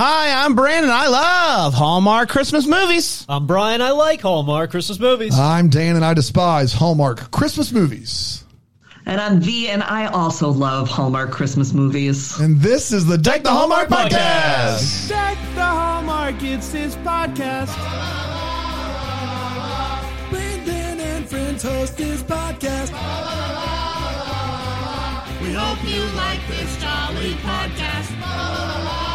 Hi, I'm Brandon. I love Hallmark Christmas movies. I'm Brian. I like Hallmark Christmas movies. I'm Dan and I despise Hallmark Christmas movies. And I'm V, and I also love Hallmark Christmas movies. And this is the Deck the Hallmark Podcast. Deck the Hallmark, it's his podcast. Brandon and friends host his podcast. We hope you like this jolly podcast.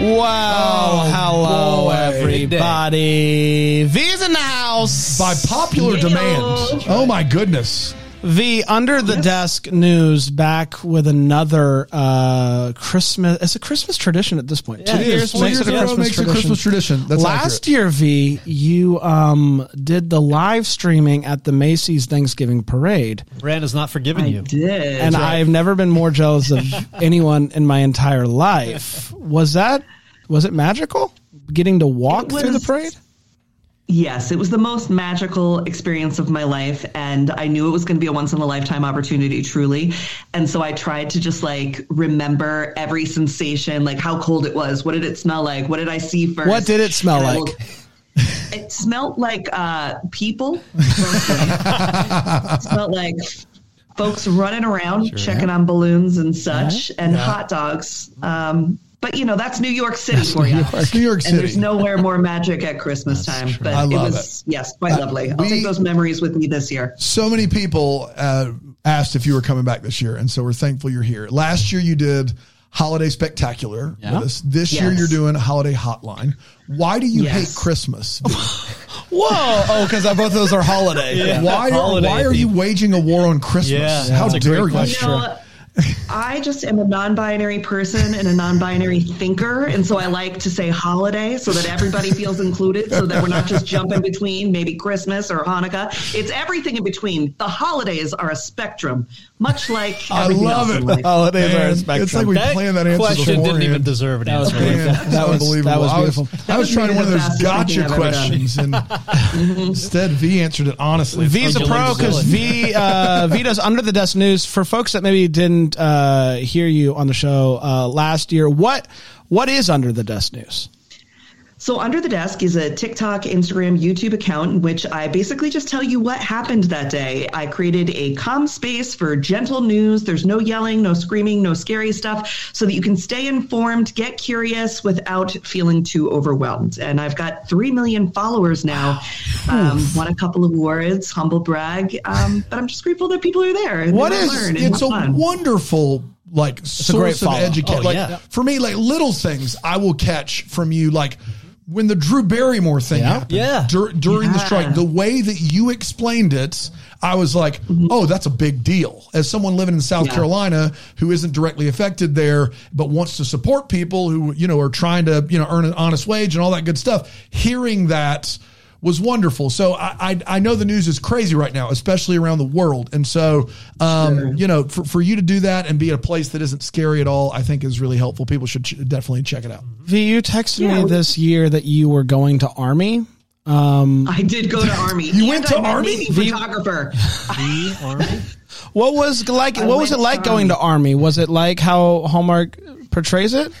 Wow. Oh, hello, boy. everybody. V's in the house. By popular Yeah. demand. Oh my goodness. V, under the desk news, back with another uh, Christmas. It's a Christmas tradition at this point. Yeah, Two it years is. Two makes it a Christmas makes a tradition. Christmas tradition. That's Last accurate. year, V, you um, did the live streaming at the Macy's Thanksgiving Parade. Brand is not forgiving I you. did. and I've never been more jealous of anyone in my entire life. Was that was it magical getting to walk It through the parade? Yes, it was the most magical experience of my life. And I knew it was going to be a once in a lifetime opportunity, truly. And so I tried to just like remember every sensation, like how cold it was. What did it smell like? What did I see first? What did it smell And like? will- It smelled like uh, people. it smelled like folks running around, checking on balloons and such, and hot dogs. Um, but you know that's New York City for you. It's New York City. And there's nowhere more magic at Christmas time. But I it love was yes, quite lovely. I'll we- take those memories with me this year. So many people uh, asked if you were coming back this year, and so we're thankful you're here. Last year you did Holiday Spectacular Yeah. with us. This year you're doing Holiday Hotline. Why do you Yes. hate Christmas? Whoa! Oh, because both of those are holiday. Yeah. Why are, Holiday why are you waging a war on Christmas? Yeah, How that's a great dare you? You know, I just am a non-binary person and a non-binary thinker, and so I like to say holiday so that everybody feels included, so that we're not just jumping between maybe Christmas or Hanukkah. It's everything in between. The holidays are a spectrum, much like I love else it. in life. Holidays are a spectrum. It's like we That planned that answer question didn't even deserve an That was answer. great. Man, That it's was- unbelievable. that was beautiful. I was was trying maybe one of those fastest gotcha thing I've ever done. questions, and instead V answered it honestly. V's a pro because V uh, V does under the desk news for folks that maybe didn't uh, hear you on the show uh, last year. What what is under the desk news? So, Under the Desk is a TikTok, Instagram, YouTube account in which I basically just tell you what happened that day. I created a calm space for gentle news. There's no yelling, no screaming, no scary stuff, so that you can stay informed, get curious without feeling too overwhelmed. And I've got 3 million followers now. Um, won a couple of awards, humble brag. Um, but I'm just grateful that people are there. And What they is? learn It's a fun. wonderful like a great source of education. Oh, like yeah. for me, like little things I will catch from you, like. When the Drew Barrymore thing Yeah. happened Yeah. dur- during the strike, the way that you explained it, I was like, mm-hmm. "Oh, that's a big deal." As someone living in South Yeah. Carolina who isn't directly affected there, but wants to support people who you know are trying to you know earn an honest wage and all that good stuff, hearing that was wonderful. So I, I I know the news is crazy right now, especially around the world, and so um, you know for, for you to do that and be at a place that isn't scary at all, I think is really helpful. People should ch- definitely check it out. V, you texted Yeah. me this year that you were going to Army. Um, I did go to Army. You And went to I'm Army? Navy photographer. The Army? What was like? I What was it like going to Army? Was it like how Hallmark portrays it?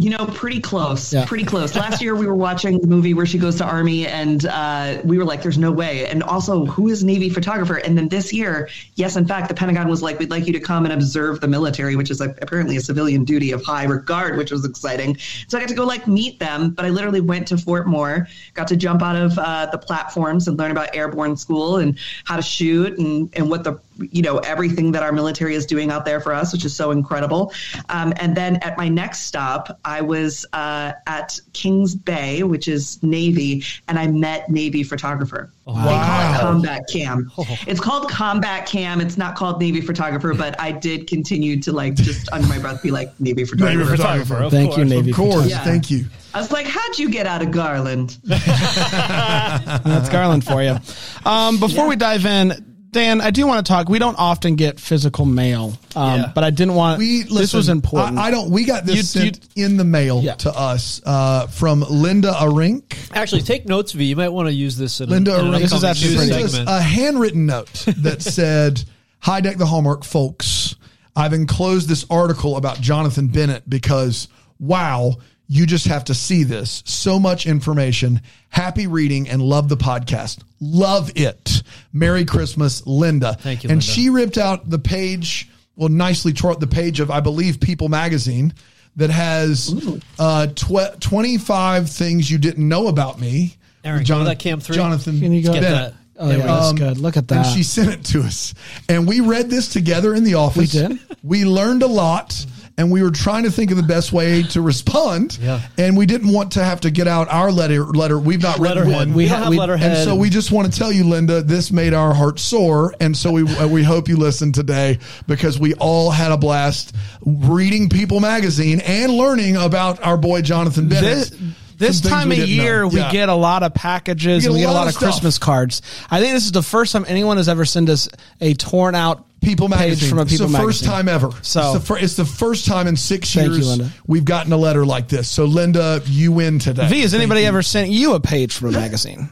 You know, pretty close. Yeah. Pretty close. Last year, we were watching the movie where she goes to Army, and uh, we were like, there's no way. And also, who is Navy photographer? And then this year, yes, in fact, the Pentagon was like, we'd like you to come and observe the military, which is like, apparently a civilian duty of high regard, which was exciting. So I got to go like meet them, but I literally went to Fort Moore, got to jump out of uh, the platforms and learn about airborne school and how to shoot and, and what the you know everything that our military is doing out there for us, which is so incredible. Um, and then at my next stop, I was uh, at Kings Bay, which is Navy, and I met Navy photographer. They call it combat cam. It's called combat cam. It's not called Navy photographer, but I did continue to like just under my breath be like Navy photographer. Navy photographer. Of Thank you. Navy. Of course, Yeah. thank you. I was like, how'd you get out of Garland? That's Garland for you. Um, before we dive in, Dan, I do want to talk. We don't often get physical mail, um, Yeah. but I didn't want. We this was important. I, I don't. We got this You- sent in the mail Yeah. to us uh, from Linda Arink. Actually, take notes, V. You might want to use this in, Linda a, in Arink This is actually news pretty segment. a handwritten note that said, "Hi, deck the Hallmark folks." I've enclosed this article about Jonathan Bennett because, wow, you just have to see this. So much information. Happy reading and love the podcast. Love it. Merry Christmas, Linda. Thank you, And Linda. she ripped out the page, well, nicely tore up the page of, I believe, People magazine that has uh, tw- 25 things you didn't know about me. Aaron, go to that Camp three. Jonathan Can you go? Get that. Oh yeah, that's Um, good. Look at that. And she sent it to us. And we read this together in the office. We did? We learned a lot and we were trying to think of the best way to respond. Yeah. And we didn't want to have to get out our letter letter. We've not written Letterhead. one. We, We have we- letterhead. and so we just want to tell you, Linda, this made our hearts sore, and so we uh, we hope you listen today because we all had a blast reading People magazine and learning about our boy Jonathan Bennett. this, this time of didn't know. year, we Yeah. get a lot of packages We and we get a lot lot of stuff. Christmas cards. I think this is the first time anyone has ever sent us a torn out People page magazine from a People it's the magazine. first time ever. So- it's the, fir- it's the first time in six Thank you, years we've gotten a letter like this. So, Linda, you win today. V, has Thank anybody you. ever sent you a page from a magazine?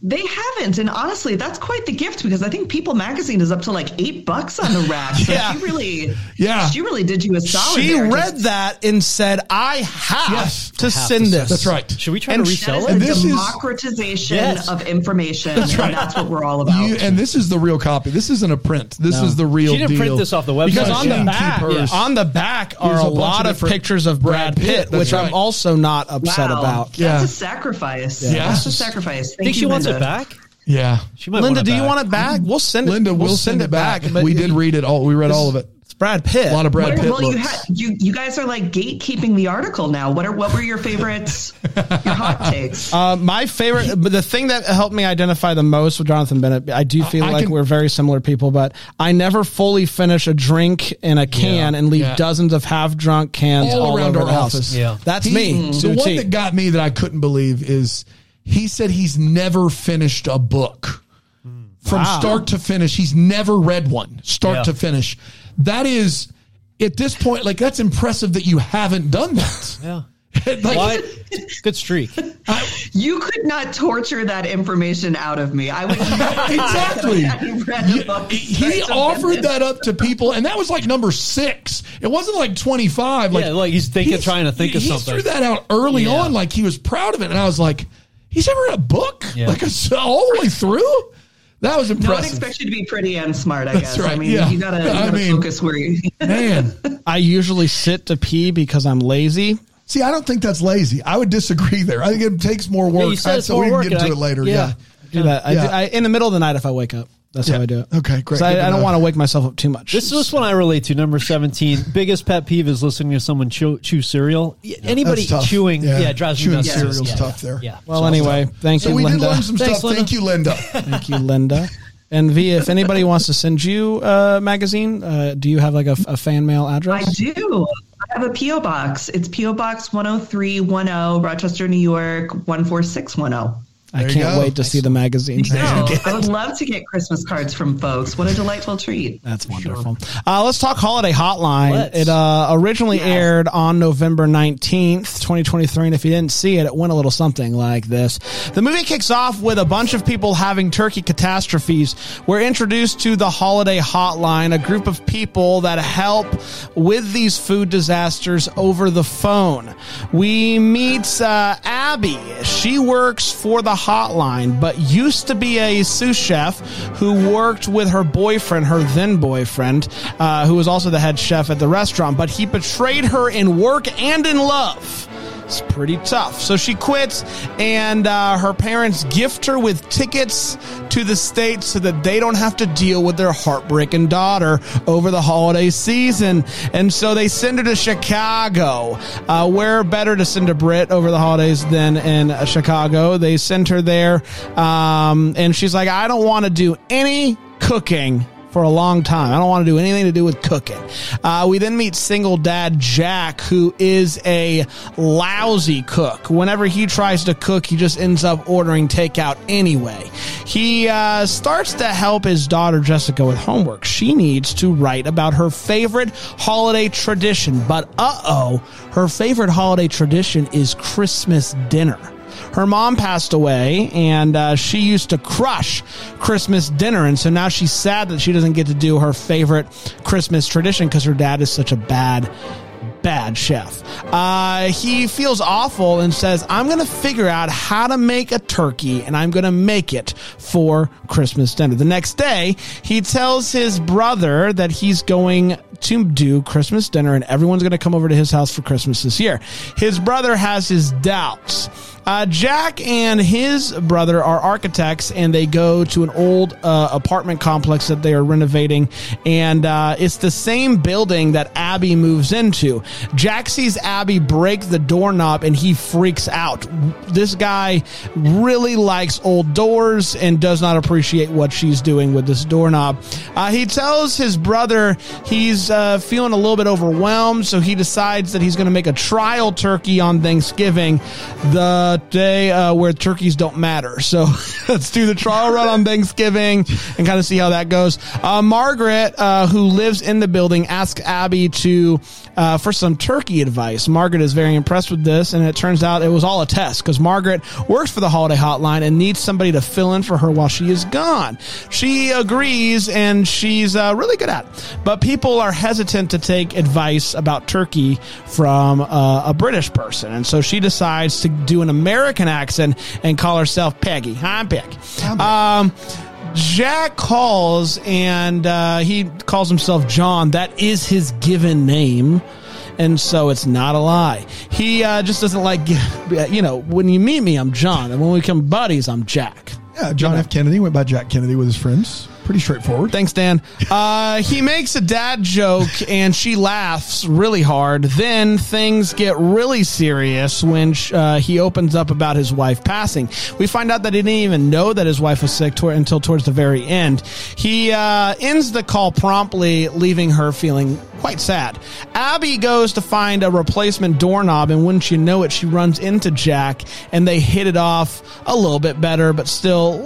They haven't, and honestly, that's quite the gift because I think People Magazine is up to like eight bucks on the rack. So Yeah. she really, Yeah. she really did you a solid. She read Just- that and said, "I have Yes. to Have send to this." That's right. Should we try And to sh- That resell is it? And a this is- democratization Yes. of information, and that's what we're all about. You, and this is the real copy. This isn't a print. This No. is the real She didn't deal. print this off the website. Because on she the back, keep hers. on the back Here's are a a, lot of of pictures of Brad Brad Pitt, Pitt, that's which I'm also not upset wow, about. that's Yeah. a sacrifice. Yeah. That's a sacrifice. Thank Think you, she wants Linda. it back? yeah. She might. Linda, want do you want it back? We'll send it. Linda, we'll, send, it back. but we did read it all. We read all of it. It's Brad Pitt. A lot of Brad What- Pitt well, looks. you, had, you you guys are like gatekeeping the article now. What are what were your favorites? your hot takes? Uh, my favorite, but the thing that helped me identify the most with Jonathan Bennett, I do feel I like can- we're very similar people, but I never fully finish a drink in a can and leave Yeah. dozens of half drunk cans All all, around over our the house. office. Yeah. That's He- me. to The one that got me that I couldn't believe is he said he's never finished a book from Wow. start to finish. He's never read one start Yeah. to finish. That is at this point like that's impressive that you haven't done that. Yeah. Like, Why? Good streak. you could not torture that information out of me. I would Exactly. I read a book he offered that up to people, and that was like number six. It wasn't like twenty five. Like, Yeah, like he's thinking- trying to think of something. he something. threw that out early Yeah. on, like he was proud of it, and I was like, he's ever read a book Yeah. like a, all the way through. That was No one impressive, expects you to be pretty and smart. I That's guess. I mean, yeah. you gotta, you gotta mean- focus where you. man. I usually sit to pee because I'm lazy. See, I don't think that's lazy. I would disagree there. I think it takes more work. you said I- it's so more we can work, get into and it later. yeah. Yeah. Do that I, Yeah. I, in the middle of the night if I wake up. That's Yeah. how I do it. Okay, great. 'Cause I, Good to I don't know. want to wake myself up too much. This is this one I relate to. Number seventeen. Biggest pet peeve is listening to someone chew, chew cereal. Y- Anybody That's tough. chewing, yeah, it drives Chewing me nuts. cereal's yeah, tough there. Yeah. well, anyway, thank So you, we Linda. did learn some Thanks, stuff. Thank you, Linda. Thank you, Linda. And V, if anybody wants to send you a magazine, uh, do you have like a, a fan mail address? I address? do. I have a PO box. It's PO Box 10310, Rochester, New York 14610. I There you can't wait to see the magazine. So I would love to get Christmas cards from folks. What a delightful treat. That's wonderful. Uh, let's talk Holiday Hotline. Let's. It uh, originally Yes. aired on November 19th, 2023. And if you didn't see it, it went a little something like this. The movie kicks off with a bunch of people having turkey catastrophes. We're introduced to the Holiday Hotline, a group of people that help with these food disasters over the phone. We meet uh, Abby. She works for the hotline, but used to be a sous chef who worked with her boyfriend, her then boyfriend, uh, who was also the head chef at the restaurant, but he betrayed her in work and in love. It's pretty tough. So she quits, and uh, her parents gift her with tickets to the States so that they don't have to deal with their heartbreaking daughter over the holiday season. And so they send her to Chicago. Uh, where better to send a Brit over the holidays than in uh, Chicago? They send her there, um, and she's like, I don't want to do any cooking for a long time. I don't want to do anything to do with cooking. Uh, we then meet single dad Jack, who is a lousy cook. Whenever he tries to cook, he just ends up ordering takeout anyway. He uh, starts to help his daughter Jessica with homework. She needs to write about her favorite holiday tradition, but uh oh, her favorite holiday tradition is Christmas dinner. Her mom passed away, and uh, she used to crush Christmas dinner, and so now she's sad that she doesn't get to do her favorite Christmas tradition because her dad is such a bad bad chef. Uh, he feels awful and says, I'm going to figure out how to make a turkey and I'm going to make it for Christmas dinner. The next day, he tells his brother that he's going to do Christmas dinner and everyone's going to come over to his house for Christmas this year. His brother has his doubts. Uh, Jack and his brother are architects, and they go to an old uh, apartment complex that they are renovating, and uh, it's the same building that Abby moves into. Jack sees Abby break the doorknob, and he freaks out. This guy really likes old doors and does not appreciate what she's doing with this doorknob. Uh, he tells his brother he's uh, feeling a little bit overwhelmed, so he decides that he's going to make a trial turkey on Thanksgiving. The day uh, where turkeys don't matter. So let's do the trial run on Thanksgiving and kind of see how that goes. Uh, Margaret, uh, who lives in the building, asks Abby to uh, for some turkey advice. Margaret is very impressed with this, and it turns out it was all a test because Margaret works for the holiday hotline and needs somebody to fill in for her while she is gone. She agrees, and she's uh, really good at. It. But people are hesitant to take advice about turkey from uh, a British person, and so she decides to do an American accent and call herself Peggy. I'm Peggy. Um, Jack calls and uh, he calls himself John. That is his given name. And so it's not a lie. He uh, just doesn't like, you know, when you meet me, I'm John. And when we become buddies, I'm Jack. Yeah, John F. Kennedy went by Jack Kennedy with his friends. Pretty straightforward. Thanks, Dan. Uh, he makes a dad joke and she laughs really hard. Then things get really serious when uh, he opens up about his wife passing. We find out that he didn't even know that his wife was sick to- until towards the very end. He uh, ends the call promptly, leaving her feeling quite sad. Abby goes to find a replacement doorknob, and wouldn't you know it, she runs into Jack and they hit it off a little bit better, but still.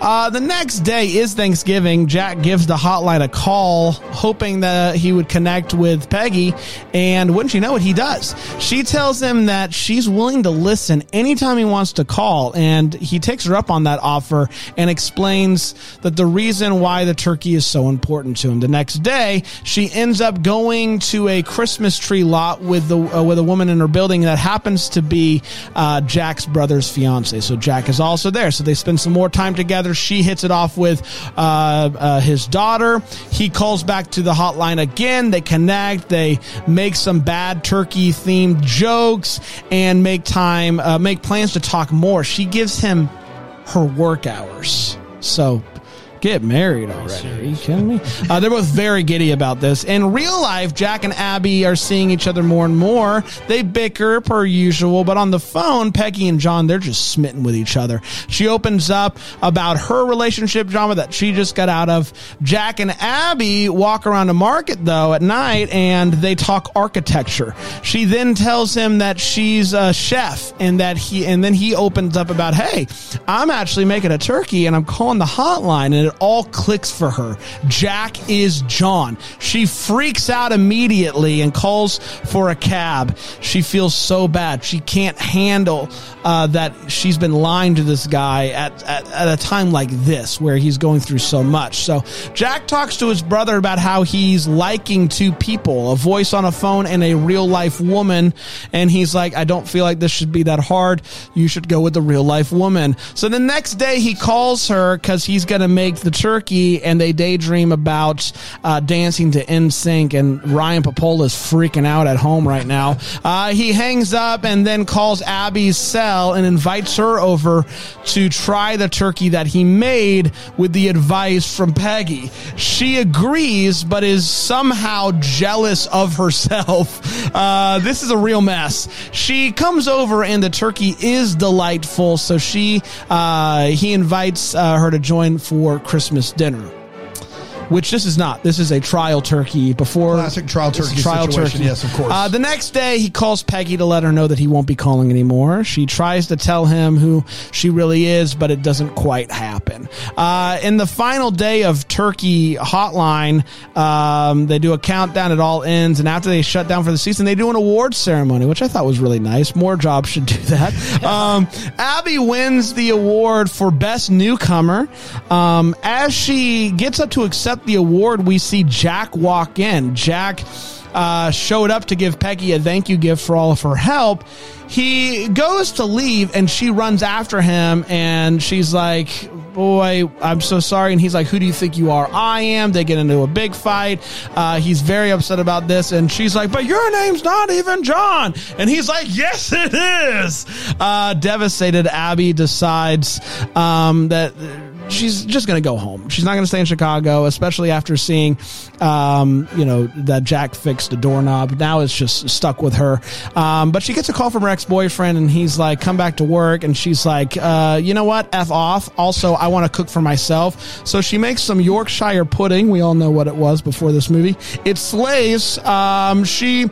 Uh, the next day is Thanksgiving. Jack gives the hotline a call, hoping that he would connect with Peggy. And wouldn't you know it, he does. She tells him that she's willing to listen anytime he wants to call. And he takes her up on that offer and explains that the reason why the turkey is so important to him. The next day, she ends up going to a Christmas tree lot with the uh, with a woman in her building that happens to be uh, Jack's brother's fiance. So Jack is also there. So they spend some more time together. She hits it off with uh, uh, his daughter. He calls back to the hotline again. They connect. They make some bad turkey themed jokes and make time, uh, make plans to talk more. She gives him her work hours. So get married already. Are you kidding me? Uh, they're both very giddy about this. In real life, Jack and Abby are seeing each other more and more. They bicker per usual, but on the phone, Peggy and John, they're just smitten with each other. She opens up about her relationship drama that she just got out of. Jack and Abby walk around the market though at night and they talk architecture. She then tells him that she's a chef and that he, and then he opens up about, hey, I'm actually making a turkey and I'm calling the hotline and it all clicks for her. Jack is John. She freaks out immediately and calls for a cab. She feels so bad. She can't handle uh, that she's been lying to this guy at, at, at a time like this where he's going through so much. So Jack talks to his brother about how he's liking two people, a voice on a phone and a real life woman. And he's like, I don't feel like this should be that hard. You should go with the real life woman. So the next day he calls her because he's going to make the turkey and they daydream about uh, dancing to NSYNC and Ryan Popola is freaking out at home right now. Uh, he hangs up and then calls Abby's cell and invites her over to try the turkey that he made with the advice from Peggy. She agrees, but is somehow jealous of herself. Uh, this is a real mess. She comes over and the turkey is delightful, so she uh, he invites uh, her to join for Christmas dinner. Which this is not. This is a trial turkey before Classic trial turkey situation, yes, of course. Uh, the next day, he calls Peggy to let her know that he won't be calling anymore. She tries to tell him who she really is, but it doesn't quite happen. Uh, in the final day of Turkey Hotline, um, they do a countdown. It all ends, and after they shut down for the season, they do an awards ceremony, which I thought was really nice. More jobs should do that. um, Abby wins the award for best newcomer. Um, as she gets up to accept the award, we see Jack walk in. Jack uh, showed up to give Peggy a thank you gift for all of her help. He goes to leave and she runs after him and she's like, Boy, I'm so sorry. And he's like, Who do you think you are? I am. They get into a big fight. Uh, he's very upset about this. And she's like, But your name's not even John. And he's like, Yes, it is. Uh, devastated, Abby decides um, that she's just going to go home. She's not going to stay in Chicago, especially after seeing, um, you know, that Jack fixed the doorknob. Now it's just stuck with her. Um, but she gets a call from her ex boyfriend, and he's like, "Come back to work." And she's like, uh, "You know what? F off." Also, I want to cook for myself. So she makes some Yorkshire pudding. We all know what it was before this movie. It slays. Um, she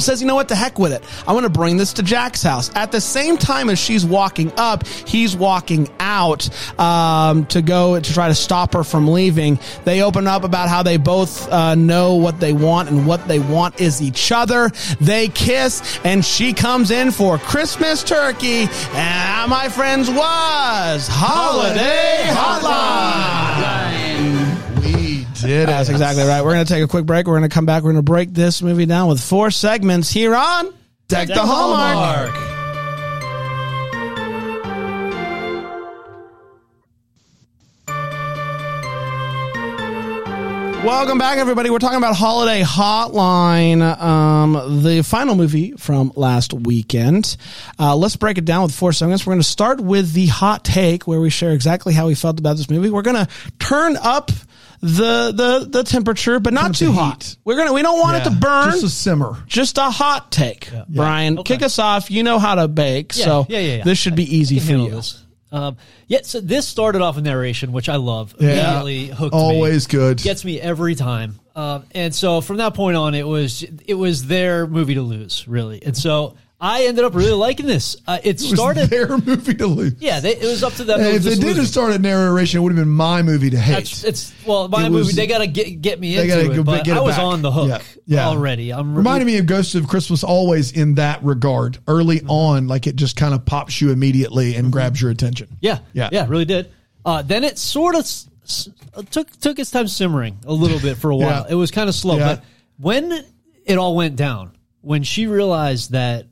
says, you know what, the heck with it. I want to bring this to Jack's house. At the same time as she's walking up, he's walking out um, to go to try to stop her from leaving. They open up about how they both uh, know what they want, and what they want is each other. They kiss, and she comes in for Christmas turkey. And my friends was Holiday Hotline. It. That's exactly right. We're going to take a quick break. We're going to come back. We're going to break this movie down with four segments here on Deck the Hallmark. Welcome back, everybody. We're talking about Holiday Hotline, um, the final movie from last weekend. Uh, let's break it down with four segments. We're going to start with the hot take, where we share exactly how we felt about this movie. We're going to turn up the the the temperature, but not too hot. heat. We're gonna we don't want it to burn. Just a simmer. Just a hot take, Brian. Okay. Kick us off. You know how to bake, Yeah, so yeah, yeah, yeah. this should be easy for you. this. Um, yeah, so this started off with narration, which I love. Yeah. Immediately hooked me. Always good. Gets me every time. Um, and so from that point on, it was it was their movie to lose, really. And so I ended up really liking this. Uh, it It was started. their movie to lose. Yeah, they, it was up to them. If they it didn't have started narration, it would have been my movie to hate. That's, it's well, my It movie. was- they gotta get get me into it, go but I was back. on the hook Yeah. Yeah. already. I'm Reminded me of Ghosts of Christmas always in that regard. Early Mm-hmm. on, like it just kind of pops you immediately and grabs your attention. Yeah, Yeah. yeah, really did. Uh, then it sort of s- s- took took its time simmering a little bit for a while. Yeah. It was kind of slow, but when it all went down, when she realized that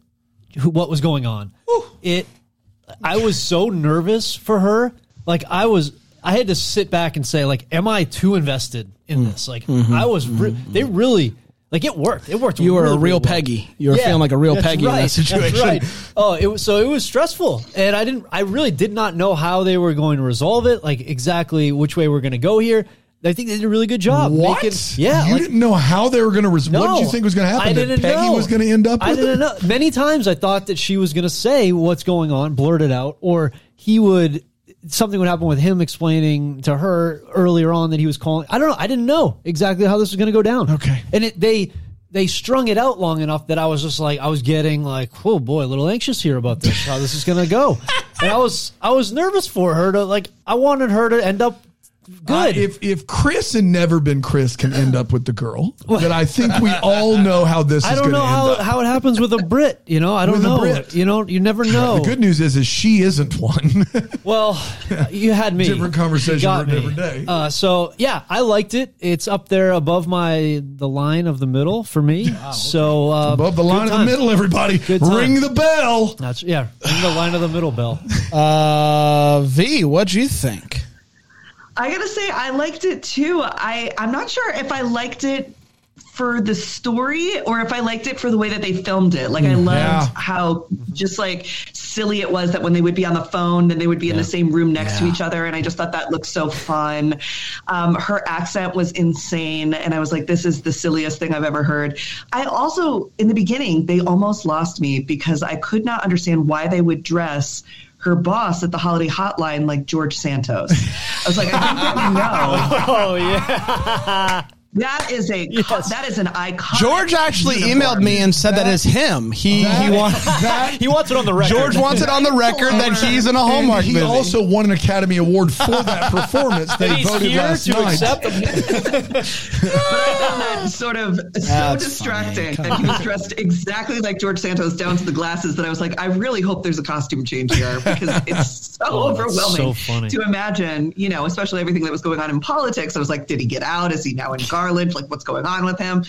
who, what was going on, it I was so nervous for her. Like I was, I had to sit back and say, like, am I too invested in Mm. this? Like Mm-hmm. I was. Re- they really. Like it worked. It worked. You were really, a real really. Peggy. You were feeling like a real Peggy in that situation. Right. Oh, it was so it was stressful, and I didn't. I really did not know how they were going to resolve it. Like exactly which way we're going to go here. I think they did a really good job. What? Making, yeah. You like- didn't know how they were going to. Res- no, what did you think was going to happen? I didn't that Peggy know. was going to end up. I didn't it? know. Many times I thought that she was going to say what's going on, blurt it out, or he would something would happen with him explaining to her earlier on that he was calling. I don't know. I didn't know exactly how this was going to go down. Okay. and it they. They strung it out long enough that I was just like I was getting like oh boy a little anxious here about this how this is gonna go and I was I was nervous for her to like I wanted her to end up good Uh, if if Chris and never been Chris can end up with the girl, then I think we all know how this I is don't know end how, up. how it happens with a Brit you know I don't With a know Brit. you know you never know The good news is, is she isn't one. Well, you had me. Different conversation for a different day. Uh, so yeah, I liked it. It's up there above my the line of the middle for me. So uh, Above the line of the middle, everybody, ring the bell. That's yeah, ring the line of the middle bell. Uh, V, what'd you think? I gotta say, I liked it too. I I'm not sure if I liked it for the story or if I liked it for the way that they filmed it. Like I loved Yeah. how just like silly it was that when they would be on the phone, then they would be in the same room next to each other, and I just thought that looked so fun. Um, her accent was insane, and I was like, "This is the silliest thing I've ever heard." I also, in the beginning, they almost lost me because I could not understand why they would dress her boss at the holiday hotline like George Santos. I was like, I think that know Oh yeah. That is a Yes. that is an icon. George actually emailed me and said that is him. He he wants That He wants it on the record. George wants it on the record that he's in a and Hallmark he movie. also won an Academy Award for that performance. They He's voted here last to night. accept them. but I found that sort of so distracting. And he was dressed exactly like George Santos down to the glasses that I was like, I really hope there's a costume change here because it's so Oh, overwhelming so funny. to imagine, you know, especially everything that was going on in politics. I was like, did he get out? Is he now in Garland? Like what's going on with him?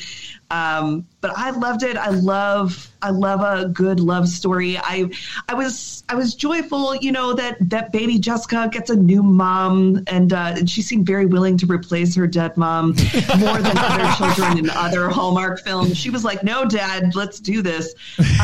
Um, but I loved it. I love, I love a good love story. I, I was, I was joyful, you know, that that baby Jessica gets a new mom, and uh, and she seemed very willing to replace her dead mom more than other children in other Hallmark films. She was like, "No, Dad, let's do this,"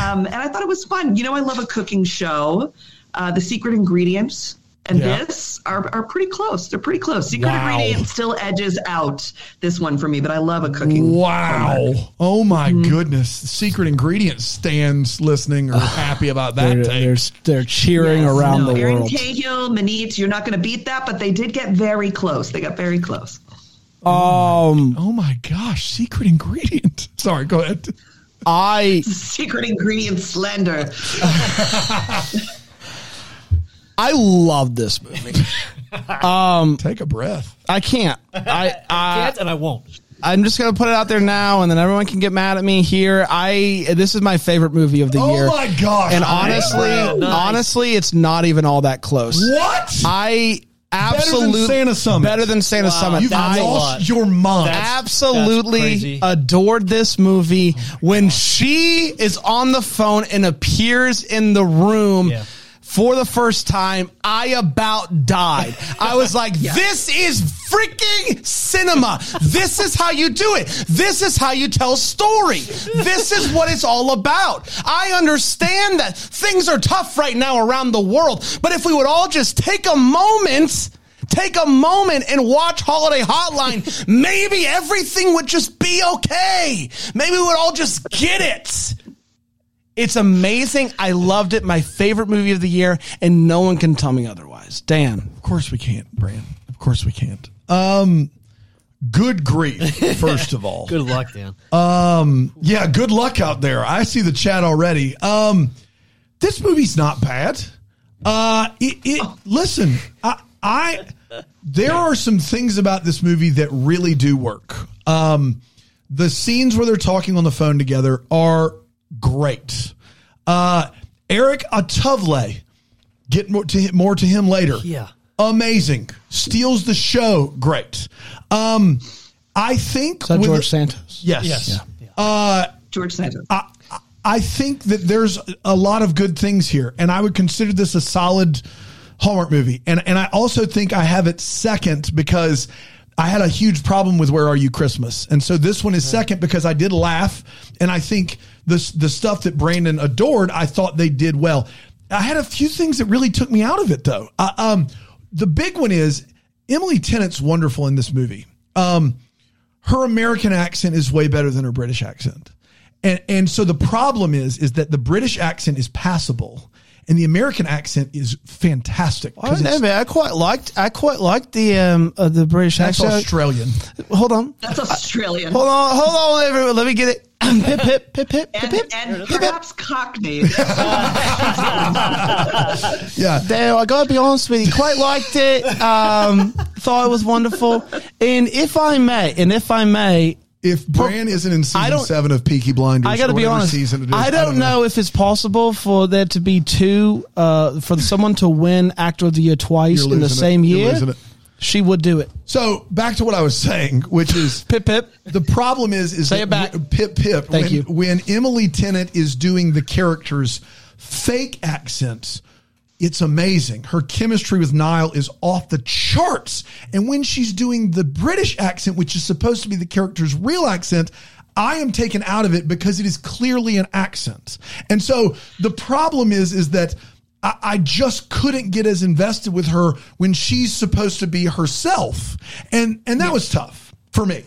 um, and I thought it was fun. You know, I love a cooking show. Uh, the Secret Ingredients. And Yeah. this are, are pretty close. They're pretty close. Secret Wow. Ingredient still edges out this one for me, but I love a cooking. Wow. Oh my Mm-hmm. goodness. Secret ingredient stands listening are happy about that they're, take. they're, they're cheering Yes, around no, the Erin world. Cahill, Manit, you're not going to beat that, but they did get very close. They got very close. Um, Oh my gosh, secret ingredient. Sorry, go ahead. I Secret ingredient slender. I love this movie. Um, Take a breath. I can't. I, I Can't and I won't. I'm just gonna put it out there now, and then everyone can get mad at me here. I this is my favorite movie of the Oh year. Oh my gosh. And honestly, Nice. honestly, it's not even all that close. What? I than absolutely Santa Summit. Better than Santa Wow, Summit. You've That's lost lot. your mind. That's- absolutely crazy. adored this movie oh when she is on the phone and appears in the room. Yeah. For the first time, I about died. I was like, this is freaking cinema. This is how you do it. This is how you tell story. This is what it's all about. I understand that things are tough right now around the world, but if we would all just take a moment take a moment and watch Holiday Hotline, maybe everything would just be okay. Maybe we would all just get it. It's amazing. I loved it. My favorite movie of the year, and no one can tell me otherwise. Dan. Of course we can't, Bran. Of course we can't. Um, good grief. First of all, Good luck, Dan. um, yeah, good luck out there. I see the chat already. Um, this movie's not bad. Uh, it, it listen, I, I, there are some things about this movie that really do work. Um, the scenes where they're talking on the phone together are great. Uh, Erik Athavale, get more to more to him later. Yeah. amazing. Steals the show. Great. Um, I think Is that with- George Santos? Yes. Yes. Uh, George Santos. I, I think that there's a lot of good things here, and I would consider this a solid Hallmark movie. And and I also think I have it second because I had a huge problem with Where Are You Christmas, and so this one is second because I did laugh, and I think the the stuff that Brandon adored, I thought they did well. I had a few things that really took me out of it, though. Um, the big one is Emily Tennant's wonderful in this movie. Um, her American accent is way better than her British accent. And and so the problem is is that the British accent is passable and the American accent is fantastic. I don't know, man. I quite liked. I quite liked the um uh, the British That's accent. Australian. Hold on, That's Australian. hold on, hold on, everyone. Let me get it. pip pip pip pip pip and, pip. and perhaps Cockney. Yeah. There, I gotta be honest with you. Quite liked it. Um, thought it was wonderful. And if I may, and if I may, If Bran isn't in season seven of Peaky Blinders, I got to be honest. Season it is, I don't know if it's possible for there to be two, uh, for someone to win Actor of the Year twice in the it. same You're year. She would do it. So back to what I was saying, which is Pip pip. the problem is is Say it back. Pip Pip. Thank when, you. When Emily Tennant is doing the characters' fake accents, it's amazing. Her chemistry with Niall is off the charts. And when she's doing the British accent, which is supposed to be the character's real accent, I am taken out of it because it is clearly an accent. And so the problem is, is that I, I just couldn't get as invested with her when she's supposed to be herself. And, and that was tough for me.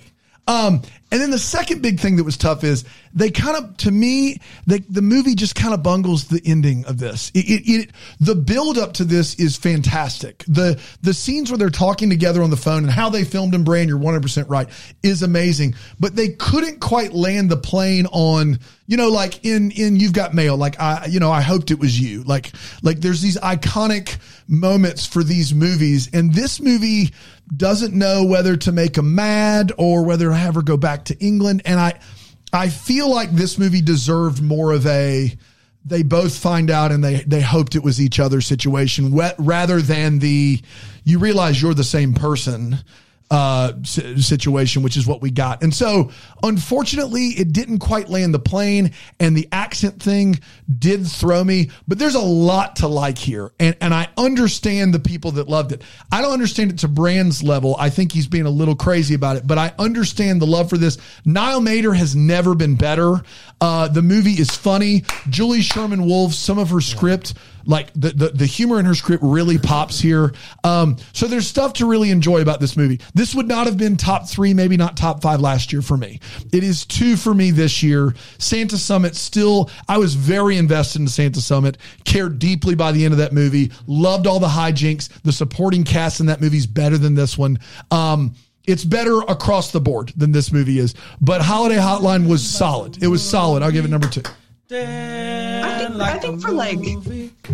Um, And then the second big thing that was tough is they kind of, to me, the movie just kind of bungles the ending of this. It, it, it, the build up to this is fantastic. The, the scenes where they're talking together on the phone and how they filmed in Brand, you're 100% right, is amazing. But they couldn't quite land the plane on, you know, like in, in You've Got Mail, like I, you know, I hoped it was you. Like, like there's these iconic moments for these movies. And this movie, doesn't know whether to make him mad or whether to have her go back to England. And I, I feel like this movie deserved more of a, they both find out and they, they hoped it was each other situation rather than the, you realize you're the same person uh, situation, which is what we got. And so, unfortunately, it didn't quite land the plane, and the accent thing did throw me. But there's a lot to like here, and and I understand the people that loved it. I don't understand it to Brand's level. I think he's being a little crazy about it, but I understand the love for this. Niall Matter has never been better. Uh, the movie is funny. Julie Sherman Wolfe, some of her script like the, the, the humor in her script really pops here. Um, so there's stuff to really enjoy about this movie. This would not have been top three, maybe not top five last year for me. It is two for me this year. Santa Summit still, I was very invested in Santa Summit, cared deeply by the end of that movie, loved all the hijinks. The supporting cast in that movie is better than this one. Um, it's better across the board than this movie is, but Holiday Hotline was solid. It was solid. I'll give it number two. I think, I think for like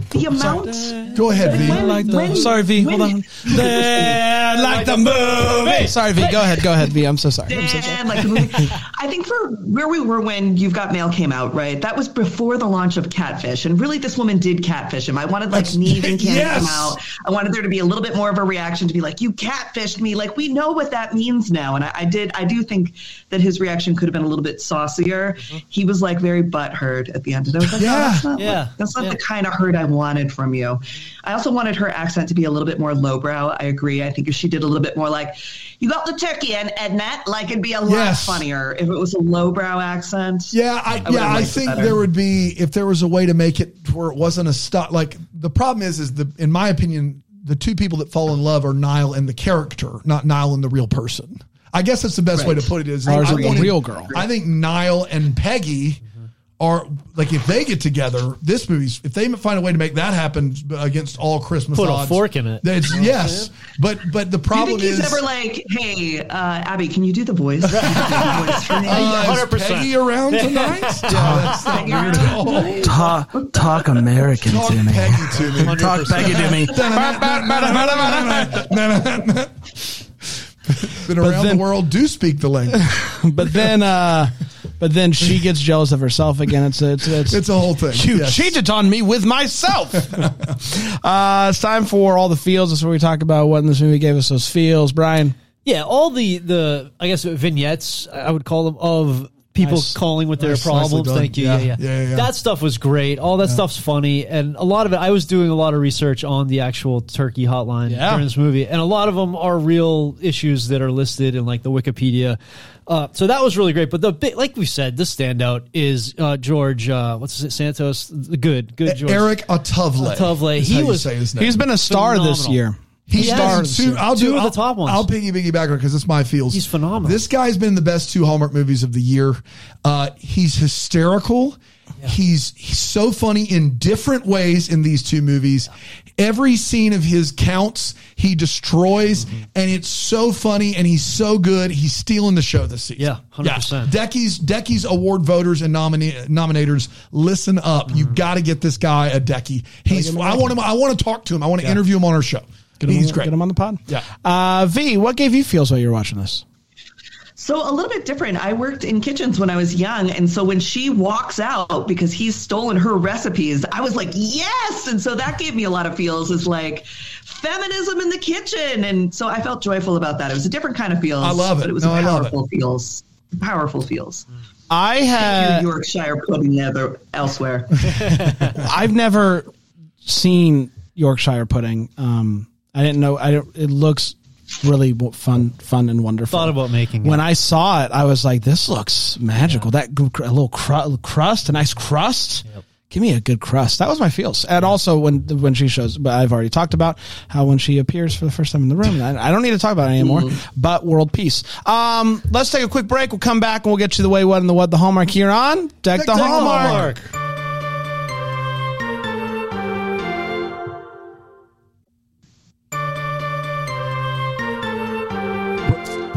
the amount. Go ahead, V. When- like the, when- sorry, V. Hold on. Dead like the movie. Sorry, V. Go ahead. Go ahead, V. I'm so sorry. I'm so sorry. Like the movie. I think for where we were when You've Got Mail came out, right? That was before the launch of Catfish, and really, this woman did catfish him. I wanted like That's- Nev and Candy yes. come out. I wanted there to be a little bit more of a reaction to be like, "You catfished me!" Like we know what that means now, and I, I did. I do think that his reaction could have been a little bit saucier. Mm-hmm. He was like very butthurt at the end, and I was like, Yeah. Oh, "Oh, that's not, Yeah. that's not Yeah. the kind of hurt I wanted from you." I also wanted her accent to be a little bit more lowbrow. I agree. I think if she did a little bit more like, "You got the turkey and Edna," like it'd be a lot Yes. funnier if it was a lowbrow accent. Yeah, I, would've yeah, I think there would be if there was a way to make it where it wasn't a stop. Like the problem is, is the in my opinion, the two people that fall in love are Niall and the character, not Niall and the real person. I guess that's the best way to put it. Is Ours I are the wanted- real girl. I think Niall and Peggy are like if they get together, this movie's if they find a way to make that happen against all Christmas Put a fork in it. That's yes, but but the Do you problem think he's is ever like, "Hey, uh, Abby, can you do the voice?" Can you do the voice for me? uh, 100%. Peggy around tonight? yeah, that's not weird at all. Talk, talk American Talk to me. Peggy to me. Talk Peggy to me. Been around then- the world, do speak the language. But then, uh, but then she gets jealous of herself again. It's a, it's it's, It's a whole thing. You Yes. cheated on me with myself. uh, it's time for all the feels. That's where we talk about what in this movie gave us those feels. Brian, Yeah, all the the I guess vignettes I would call them of people Nice. calling with their Nice, problems. Thank you. Yeah. Yeah. Yeah. Yeah, yeah, yeah. That stuff was great. All that stuff's funny, and a lot of it. I was doing a lot of research on the actual Turkey hotline Yeah. during this movie, and a lot of them are real issues that are listed in like the Wikipedia. Uh, so that was really great. But the big, like we said, the standout is uh, George. Uh, what's it? Santos. Good, good George. Erik Athavale. Athavale. He was- say his name. he's been a star this year. He He starred has two. I'll two do of the I'll- top ones. I'll piggy piggy back because it's my feels. He's phenomenal. This guy's been the best two Hallmark movies of the year. Uh, he's hysterical. He's he's so funny in different ways in these two movies. Every scene of his counts. He destroys, Mm-hmm. and it's so funny, and he's so good. He's stealing the show this season. Yeah, 100%. Decky's Decky's award voters and nomina- nominators, listen up. Mm-hmm. You got to get this guy a Decky. He's. I want him. I want to talk to him. I want to interview him on our show. Get him, He's on, great. Get him on the pod. Yeah. Uh, v, what gave you feels while you were watching this? So a little bit different. I worked in kitchens when I was young, and so when she walks out because he's stolen her recipes, I was like, yes! And so that gave me a lot of feels. Is like feminism in the kitchen, and so I felt joyful about that. It was a different kind of feels. I love it. But it was No, I love it. powerful feels. Powerful feels. I had Yorkshire pudding other elsewhere. I've never seen Yorkshire pudding. Um, I didn't know. I don't. It looks really fun, fun and wonderful. Thought about making it. when I saw it. I was like, "This looks magical." That a little cru- crust, a nice crust. Give me a good crust. That was my feels. And also when when she shows, but I've already talked about how when she appears for the first time in the room, I, I don't need to talk about it anymore. But world peace. Um, let's take a quick break. We'll come back and we'll get you the way, what, and the what, the hallmark here on Deck, the, hallmark.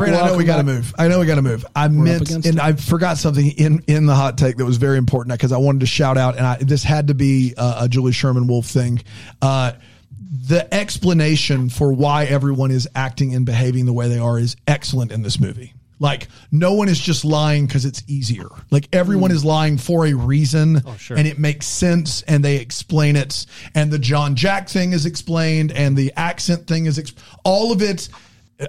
Brandon, I know we got to move. I know we got to move. I meant, and it. I forgot something in in the hot take that was very important because I wanted to shout out, and I, this had to be uh, a Julie Sherman Wolfe thing. Uh, the explanation for why everyone is acting and behaving the way they are is excellent in this movie. Like no one is just lying because it's easier. Like everyone is lying for a reason, sure. and it makes sense, and they explain it. And the John Jack thing is explained, and the accent thing is exp- all of it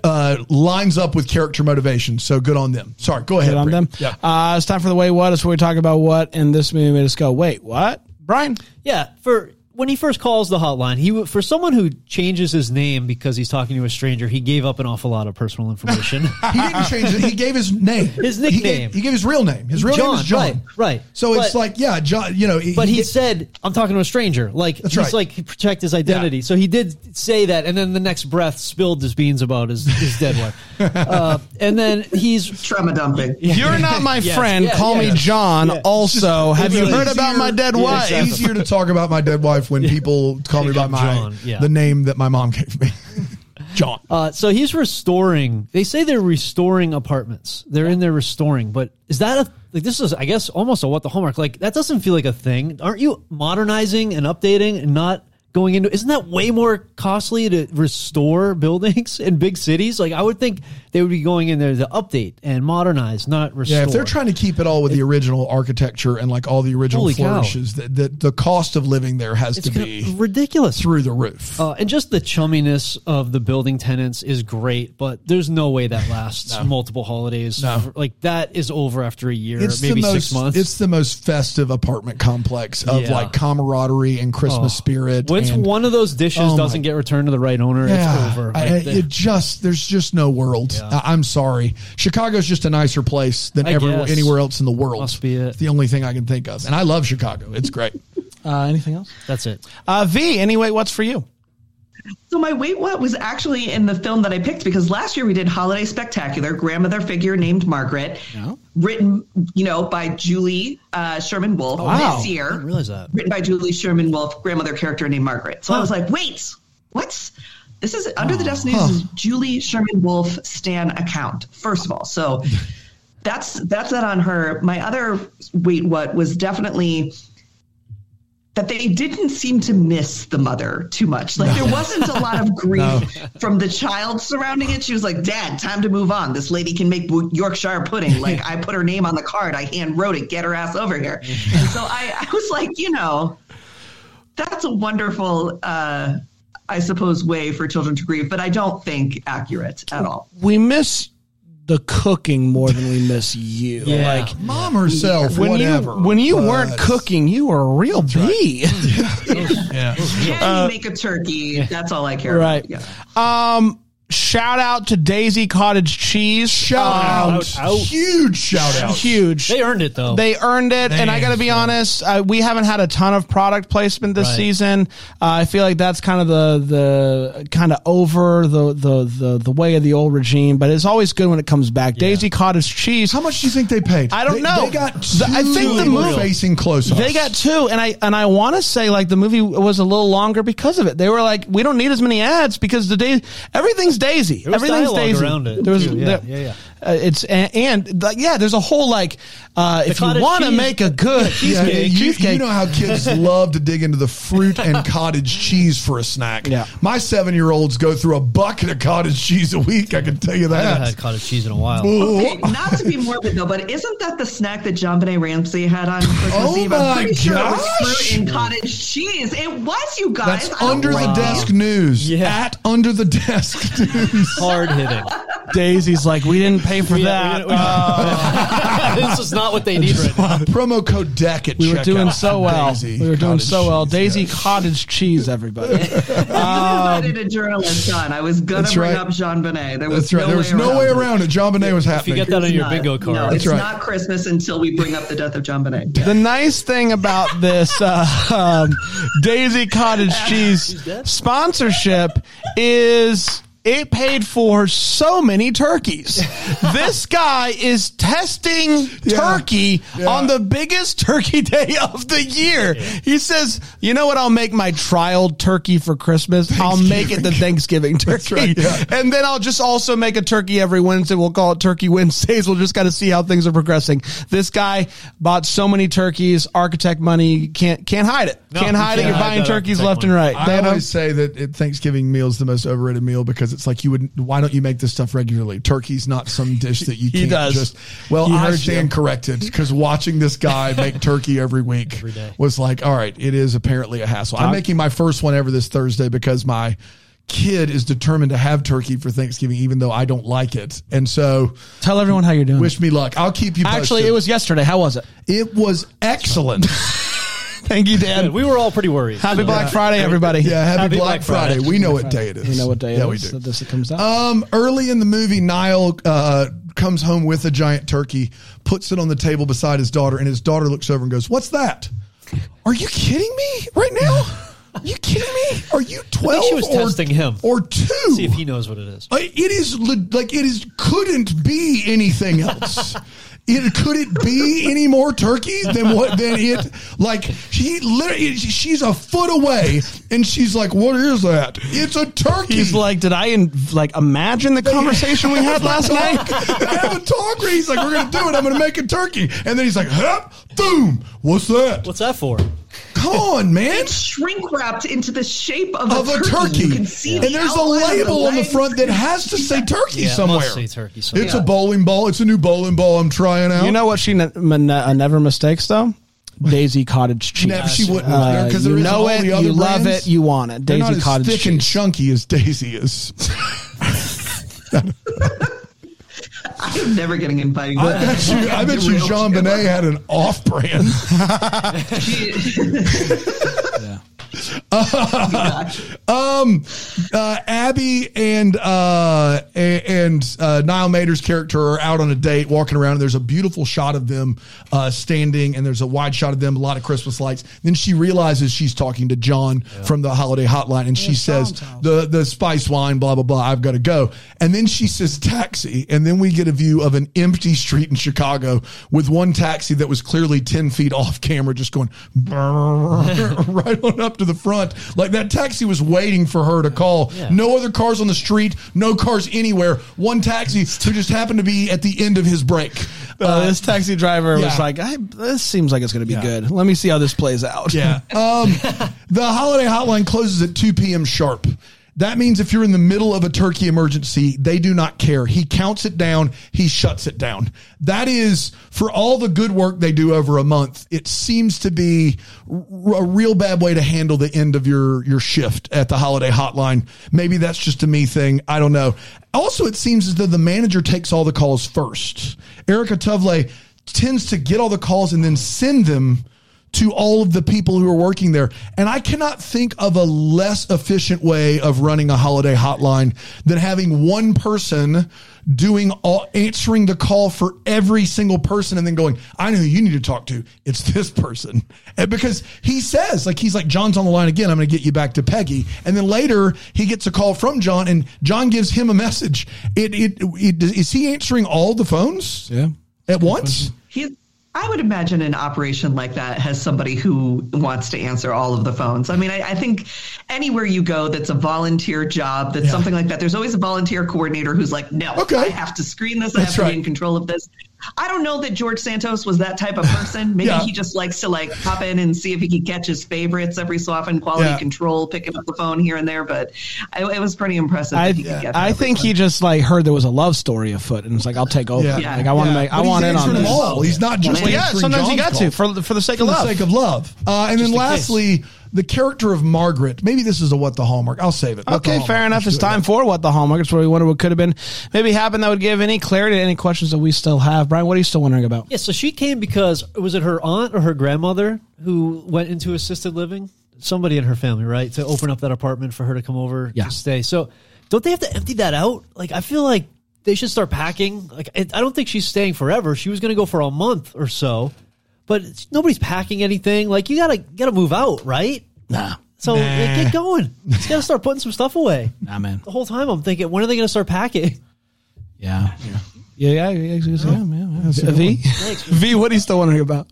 uh, lines up with character motivation. So good on them. Sorry, go ahead. Good on them. Yeah. Uh, it's time for the way what. It's where we talk about what in this movie made us go, wait, what? Brian? Yeah, for when he first calls the hotline, he for someone who changes his name because he's talking to a stranger, he gave up an awful lot of personal information. he didn't change it. He gave his name. His He gave, nickname. he gave his real name. His real name is John. right, right. So it's like, yeah, John. You know, but he he said, "I'm talking to a stranger." Like he's right. like he protect his identity. Yeah. So he did say that, and then the next breath spilled his beans about his, his dead wife. Uh, and then he's Trauma dumping. You're not my Yes, friend. yeah, Call yeah, me yeah. John. Yeah. Also, have you It's heard about my dead Yeah, wife? It's easier to talk about my dead wife when people call me by my John, yeah. the name that my mom gave me, John. Uh, so he's restoring. They say they're restoring apartments. They're in there restoring, but is that a like? This is, I guess, almost a what the hallmark. Like that doesn't feel like a thing. Aren't you modernizing and updating and not going into? Isn't that way more costly to restore buildings in big cities? Like I would think they would be going in there to update and modernize, not restore. Yeah, if they're trying to keep it all with the original architecture and like all the original Holy flourishes, that the, the cost of living there has it's to be ridiculous. through the roof. Uh, and just the chumminess of the building tenants is great, but there's no way that lasts multiple holidays. No. Like that is over after a year, it's maybe the most, six months. It's the most festive apartment complex of Yeah. like camaraderie and Christmas spirit. Once and- one of those dishes Oh doesn't get returned to the right owner, Yeah, it's over. I- it just there's just no world. I, I'm sorry. Chicago's just a nicer place than I everywhere guess. anywhere else in the world. Must be it. It's the only thing I can think of, and I love Chicago. It's great. Uh, anything else? that's it. Uh, v. Anyway, what's for you? So my wait what was actually in the film that I picked because last year we did Holiday Spectacular, grandmother figure named Margaret, Yeah. written you know by Julie uh, Sherman Wolfe. wow. This I year, didn't realize that. written by Julie Sherman Wolfe, grandmother character named Margaret. So I was like, wait, what? This is Under the Desk News is Julie Sherman Wolfe Stan account. First of all, so that's that's that on her. My other wait what was definitely that they didn't seem to miss the mother too much. Like there wasn't a lot of grief from the child surrounding it. She was like, "Dad, time to move on. This lady can make Yorkshire pudding. Like I put her name on the card. I hand wrote it. Get her ass over here." And so I, I was like, you know, that's a wonderful, uh, I suppose, way for children to grieve, but I don't think accurate at all. We miss the cooking more than we miss you. Yeah. Like Mom herself, when whatever. you when you but- weren't cooking, you were a real bee. yeah. Can you make a turkey? That's all I care right. about. Yeah. Um, shout out to Daisy Cottage Cheese. Shout Um, out, huge shout out. Huge. They earned it though. They earned it, and I got to be honest. Uh, we haven't had a ton of product placement this Right. season. Uh, I feel like that's kind of the the kind of over the, the the the way of the old regime, but it's always good when it comes back. Daisy Cottage Cheese. How much do you think they paid? I don't They- know. They got The- I two think the movie- facing close. They got two, and I and I want to say like the movie was a little longer because of it. They were like, we don't need as many ads because the day everything's Was everything's Daisy around it, There was. Yeah, yeah, yeah. Uh, it's and, and like, yeah, there's a whole like uh, if you want to make a good Yeah, cheesecake, you, cheesecake. you know how kids love to dig into the fruit and cottage cheese for a snack. Yeah. My seven year olds go through a bucket of cottage cheese a week. I can tell you I haven't that. had cottage cheese in a while. Okay, not to be morbid though, but isn't that the snack that JonBenét Ramsey had on Christmas Oh Eve? my I'm pretty sure it gosh. was fruit and cottage cheese. It was, you guys. That's I don't under the like desk news. Yeah. At under the desk news. Hard hitting. Daisy's like, we didn't pay for that. Uh, this is not what they need right now. Promo code deck at we were checkout. doing so well. Daisy we were doing cottage so well. cheese, Daisy yeah. cottage cheese, everybody. you invited a journalist, John. I was gonna That's bring right. up JonBenét. There was That's right. no there was way no around way it. around it. JonBenét was If you happening. get that on It's your not- bingo No, card, it's right. not Christmas until we bring up the death of JonBenét. the nice thing about this uh, um, Daisy Cottage Cheese sponsorship is it paid for so many turkeys. this guy is testing Yeah. turkey Yeah. on the biggest turkey day of the year. He says, "You know what? I'll make my trial turkey for Christmas. I'll make it the Thanksgiving turkey, right, yeah. and then I'll just also make a turkey every Wednesday. We'll call it Turkey Wednesdays. We'll just got to see how things are progressing. This guy bought so many turkeys. Architect money can't can't hide it. No, can't hide it. can't You're hide buying turkeys architect left and money. right. I Dano? always say that Thanksgiving meal is the most overrated meal because it's like you would. Why don't you make this stuff regularly? Turkey's not some dish that you can't does. just. Well, He I stand you. corrected because watching this guy make turkey every week day. was like, all right, it is apparently a hassle. I'm making my first one ever this Thursday because my kid is determined to have turkey for Thanksgiving, even though I don't like it, and so Tell everyone how you're doing. wish me luck. I'll keep you. Posted. Actually, it was yesterday. How was it? it was excellent. Thank you, Dan. we were all pretty worried. Happy Black Friday, everybody. yeah, happy, Happy Black, Black Friday. Friday. We know what day it is. We know what day yeah, it we do. that this comes out. Um, early in the movie, Niall uh, comes home with a giant turkey, puts it on the table beside his daughter, and his daughter looks over and goes, "What's that? Are you kidding me right now? Are you kidding me? Are you twelve? she was or, testing him. or two? See if he knows what it is. It is like it is couldn't be anything else. It could it be any more turkey than what than it like she literally she's a foot away and she's like what is that? It's a turkey. He's like, did I in, like imagine the conversation we had last night? I have a talk where he's like, we're going to do it. I'm going to make a turkey. And then he's like, hup, boom. What's that? What's that for? Come on, man. It's shrink wrapped into the shape of, Of a turkey. You can see and the there's a outline of label on the front that has to say turkey Yeah, it somewhere. must say turkey It's somewhere. a bowling ball. It's a new bowling ball I'm trying out. You know what she ne- m- uh, never mistakes though? Daisy Cottage cheese. Never- she wouldn't. Uh, Because you there is know all it, the other you love brands. it, you want it. Daisy not as Cottage thick cheese. and chunky as Daisy is. I'm never getting invited. I bet you, I bet you Jean killer. Benet had an off brand. um, uh, Abby and uh, a- and uh, Niall Matter's character are out on a date, walking around. And there's a beautiful shot of them uh, standing, and there's a wide shot of them, a lot of Christmas lights. Then she realizes she's talking to John from the holiday hotline, and she says, "the the spice wine, blah blah blah. I've got to go." And then she says, "Taxi," and then we get a view of an empty street in Chicago with one taxi that was clearly ten feet off camera, just going right on up to the front. Like that taxi was waiting for her to call. No other cars on the street, no cars anywhere. One taxi who just happened to be at the end of his break. Uh, this taxi driver yeah. was like, I, "This seems like it's going to be Yeah. good. Let me see how this plays out." Yeah. Um, the holiday hotline closes at 2 p.m. sharp. That means if you're in the middle of a turkey emergency, they do not care. He counts it down, he shuts it down. That is, for all the good work they do over a month, it seems to be a real bad way to handle the end of your, your shift at the holiday hotline. Maybe that's just a me thing. I don't know. Also, it seems as though the manager takes all the calls first. Erik Athavale tends to get all the calls and then send them to all of the people who are working there. And I cannot think of a less efficient way of running a holiday hotline than having one person doing all answering the call for every single person and then going, I know who you need to talk to. It's this person. And because he says, like, he's like, John's on the line again. I'm going to get you back to Peggy. And then later he gets a call from John and John gives him a message. It, it, it is he answering all the phones? Yeah. At once? He's, I would imagine an operation like that has somebody who wants to answer all of the phones. I mean, I, I think anywhere you go that's a volunteer job, that's Yeah. something like that, there's always a volunteer coordinator who's like, no, Okay. I have to screen this. I have to right. be in control of this. I don't know that George Santos was that type of person. Maybe Yeah. he just likes to like pop in and see if he can catch his favorites every so often, quality Yeah. control, picking up the phone here and there. But I, it was pretty impressive. I, he could get I think he just like heard there was a love story afoot, and it's like, I'll take over. Yeah. Like I want to Yeah. make, I But he's want in on this. all. He's not just Well, yeah, answering sometimes you John's got call. to for the- for the sake for of the love. sake of love. Uh, and then lastly. case. Lastly, the character of Margaret. Maybe this is a what the hallmark. I'll save it. What Okay, fair enough. Let's It's do it. time for what the hallmark. It's where we wonder what could have been, maybe happened that would give any clarity to any questions that we still have. Brian, what are you still wondering about? Yeah, so she came because was it her aunt or her grandmother who went into assisted living? Somebody in her family, right, to open up that apartment for her to come over Yeah. to stay. So don't they have to empty that out? Like I feel like they should start packing. Like I I don't think she's staying forever. She was going to go for a month or so, but nobody's packing anything. Like you gotta gotta move out, right? Nah, So like, get going. You gotta start putting some stuff away. nah, man. The whole time I'm thinking, when are they going to start packing? Yeah, yeah, yeah, yeah. yeah, yeah, yeah, yeah. V, V, what are you still wondering about?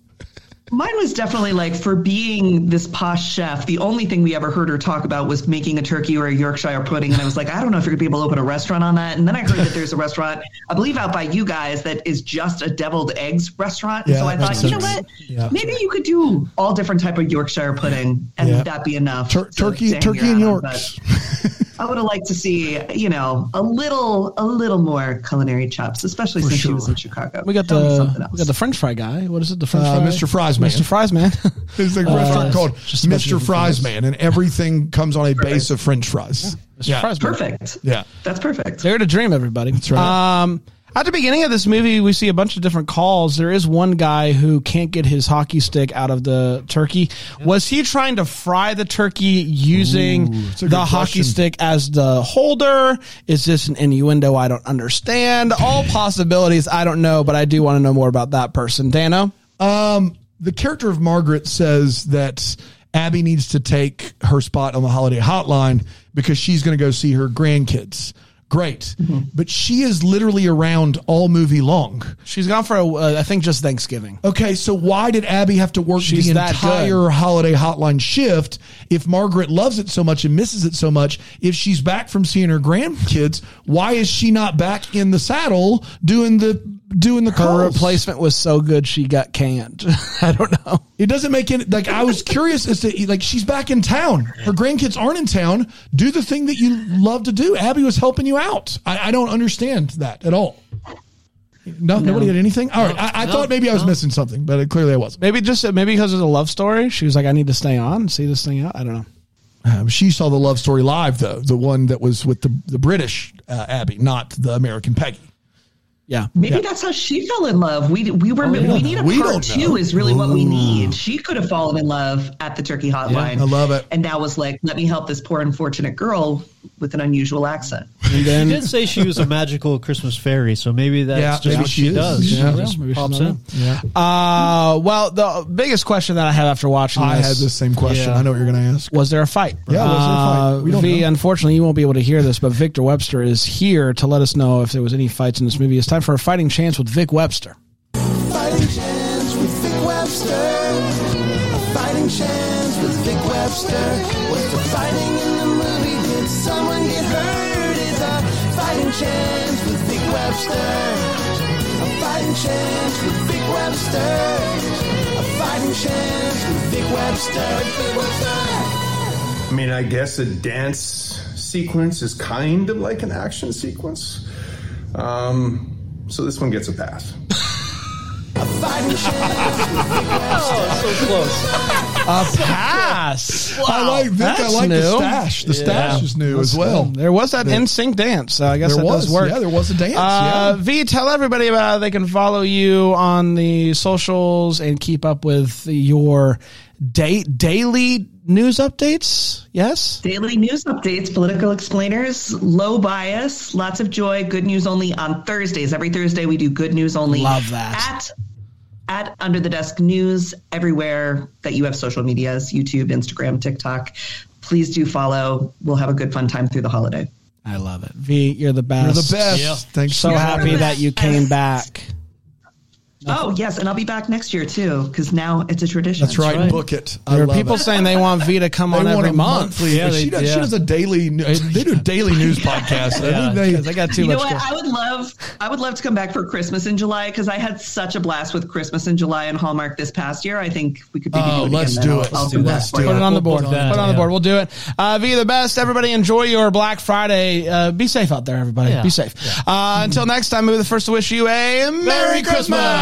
Mine was definitely like for being this posh chef. The only thing we ever heard her talk about was making a turkey or a Yorkshire pudding, and I was like, I don't know if you're gonna be able to open a restaurant on that. And then I heard that there's a restaurant, I believe, out by you guys that is just a deviled eggs restaurant. Yeah, so I thought, you know what? Yeah. Maybe you could do all different type of Yorkshire pudding, and Yeah. that be enough. Tur- turkey, turkey and Yorks. but I would have liked to see, you know, a little, a little more culinary chops, especially since she was in Chicago. We got Tell the we got the French fry guy. What is it? The French Uh, fry? Mr. Fries Man. Mr. Fries man. There's a restaurant called just a bunch of Mr. different Fries. Man, and everything comes on a base of French fries. Mr. Fries man. Perfect. Yeah. That's perfect. Dare to dream, everybody. That's right. Um, at the beginning of this movie, we see a bunch of different calls. There is one guy who can't get his hockey stick out of the turkey. Was he trying to fry the turkey using a the hockey question. stick as the holder? Is this an innuendo I don't understand? All possibilities. I don't know, but I do want to know more about that person. Dano? Um, the character of Margaret says that Abby needs to take her spot on the holiday hotline because she's going to go see her grandkids. Great. Mm-hmm. But she is literally around all movie long. She's gone for, a, uh, I think, just Thanksgiving. Okay, so why did Abby have to work She's the entire holiday hotline shift if Margaret loves it so much and misses it so much? If she's back from seeing her grandkids, why is she not back in the saddle doing the doing the Her calls? replacement was so good she got canned. I don't know. It doesn't make any like I was curious as to like she's back in town. Her grandkids aren't in town. Do the thing that you love to do. Abby was helping you out. I, I don't understand that at all. No, nobody had anything. All right, I, I no, thought maybe I was no. missing something, but it, clearly I wasn't. Maybe just maybe because of the love story. She was like, I need to stay on and see this thing out. I don't know. Um, she saw the love story live though, the one that was with the the British uh, Abby, not the American Peggy. Yeah. Maybe that's how she fell in love. We we were we need a We part two is really what we need. She could have fallen in love at the turkey hotline. I love it. And now was like, let me help this poor unfortunate girl with an unusual accent. And She did say she was a magical Christmas fairy, so maybe that's Yeah, just maybe what she she, is. does. Yeah. She just Maybe pops not in. Yeah, Uh, well, the biggest question that I have after watching I this had the same question. Yeah. I know what you're going to ask. was there a fight? Yeah, was there a fight? Uh, We don't v, know. unfortunately, you won't be able to hear this, but Victor Webster is here to let us know if there was any fights in this movie. It's time for a fighting chance with Vic Webster. Fighting chance with Vic Webster. A fighting chance with Vic Webster. Was the fighting in the movie? Did someone get hurt? Is a fighting chance with Vic Webster. A fighting chance with Vic Webster. A fighting chance with Vic Webster. Vic Webster. I mean, I guess a dance sequence is kind of like an action sequence. Um, so this one gets a pass. A fighting chance. So close. A pass. I like Vic. I That's like the stash. The stash is new as well. There was that in sync dance. So I guess There that was, does work. yeah, there was a dance, Uh, yeah. V, tell everybody about how they can follow you on the socials and keep up with your day, daily news updates. Yes. Daily news updates, political explainers, low bias, lots of joy, good news only on Thursdays. Every Thursday we do good news only. Love that. At at Under the Desk News everywhere that you have social medias, YouTube, Instagram, TikTok. Please do follow. We'll have a good fun time through the holiday. I love it. V, you're the best. You're the best. Yeah. Thanks. So for happy that you came back. Oh yes, and I'll be back next year too because now it's a tradition. That's right. right. Book it. I There are people it. saying they want V to come They on every month. monthly. Yeah, she, they- does, she does a daily. They do daily news podcast. I think they, Because I got too You know what? I would love, I would love to come back for Christmas in July because I had such a blast with Christmas in July and Hallmark this past year. I think we could maybe Oh, do it let's again. do it. I'll, I'll Let's do do that that. for Put you. it on the We'll board. book that, Put it on the board. We'll do it. Uh, V, the best. Everybody enjoy your Black Friday. Uh, be safe out there, everybody. Yeah. Be safe. Uh, until next time, we'll be the first to wish you a Merry, Merry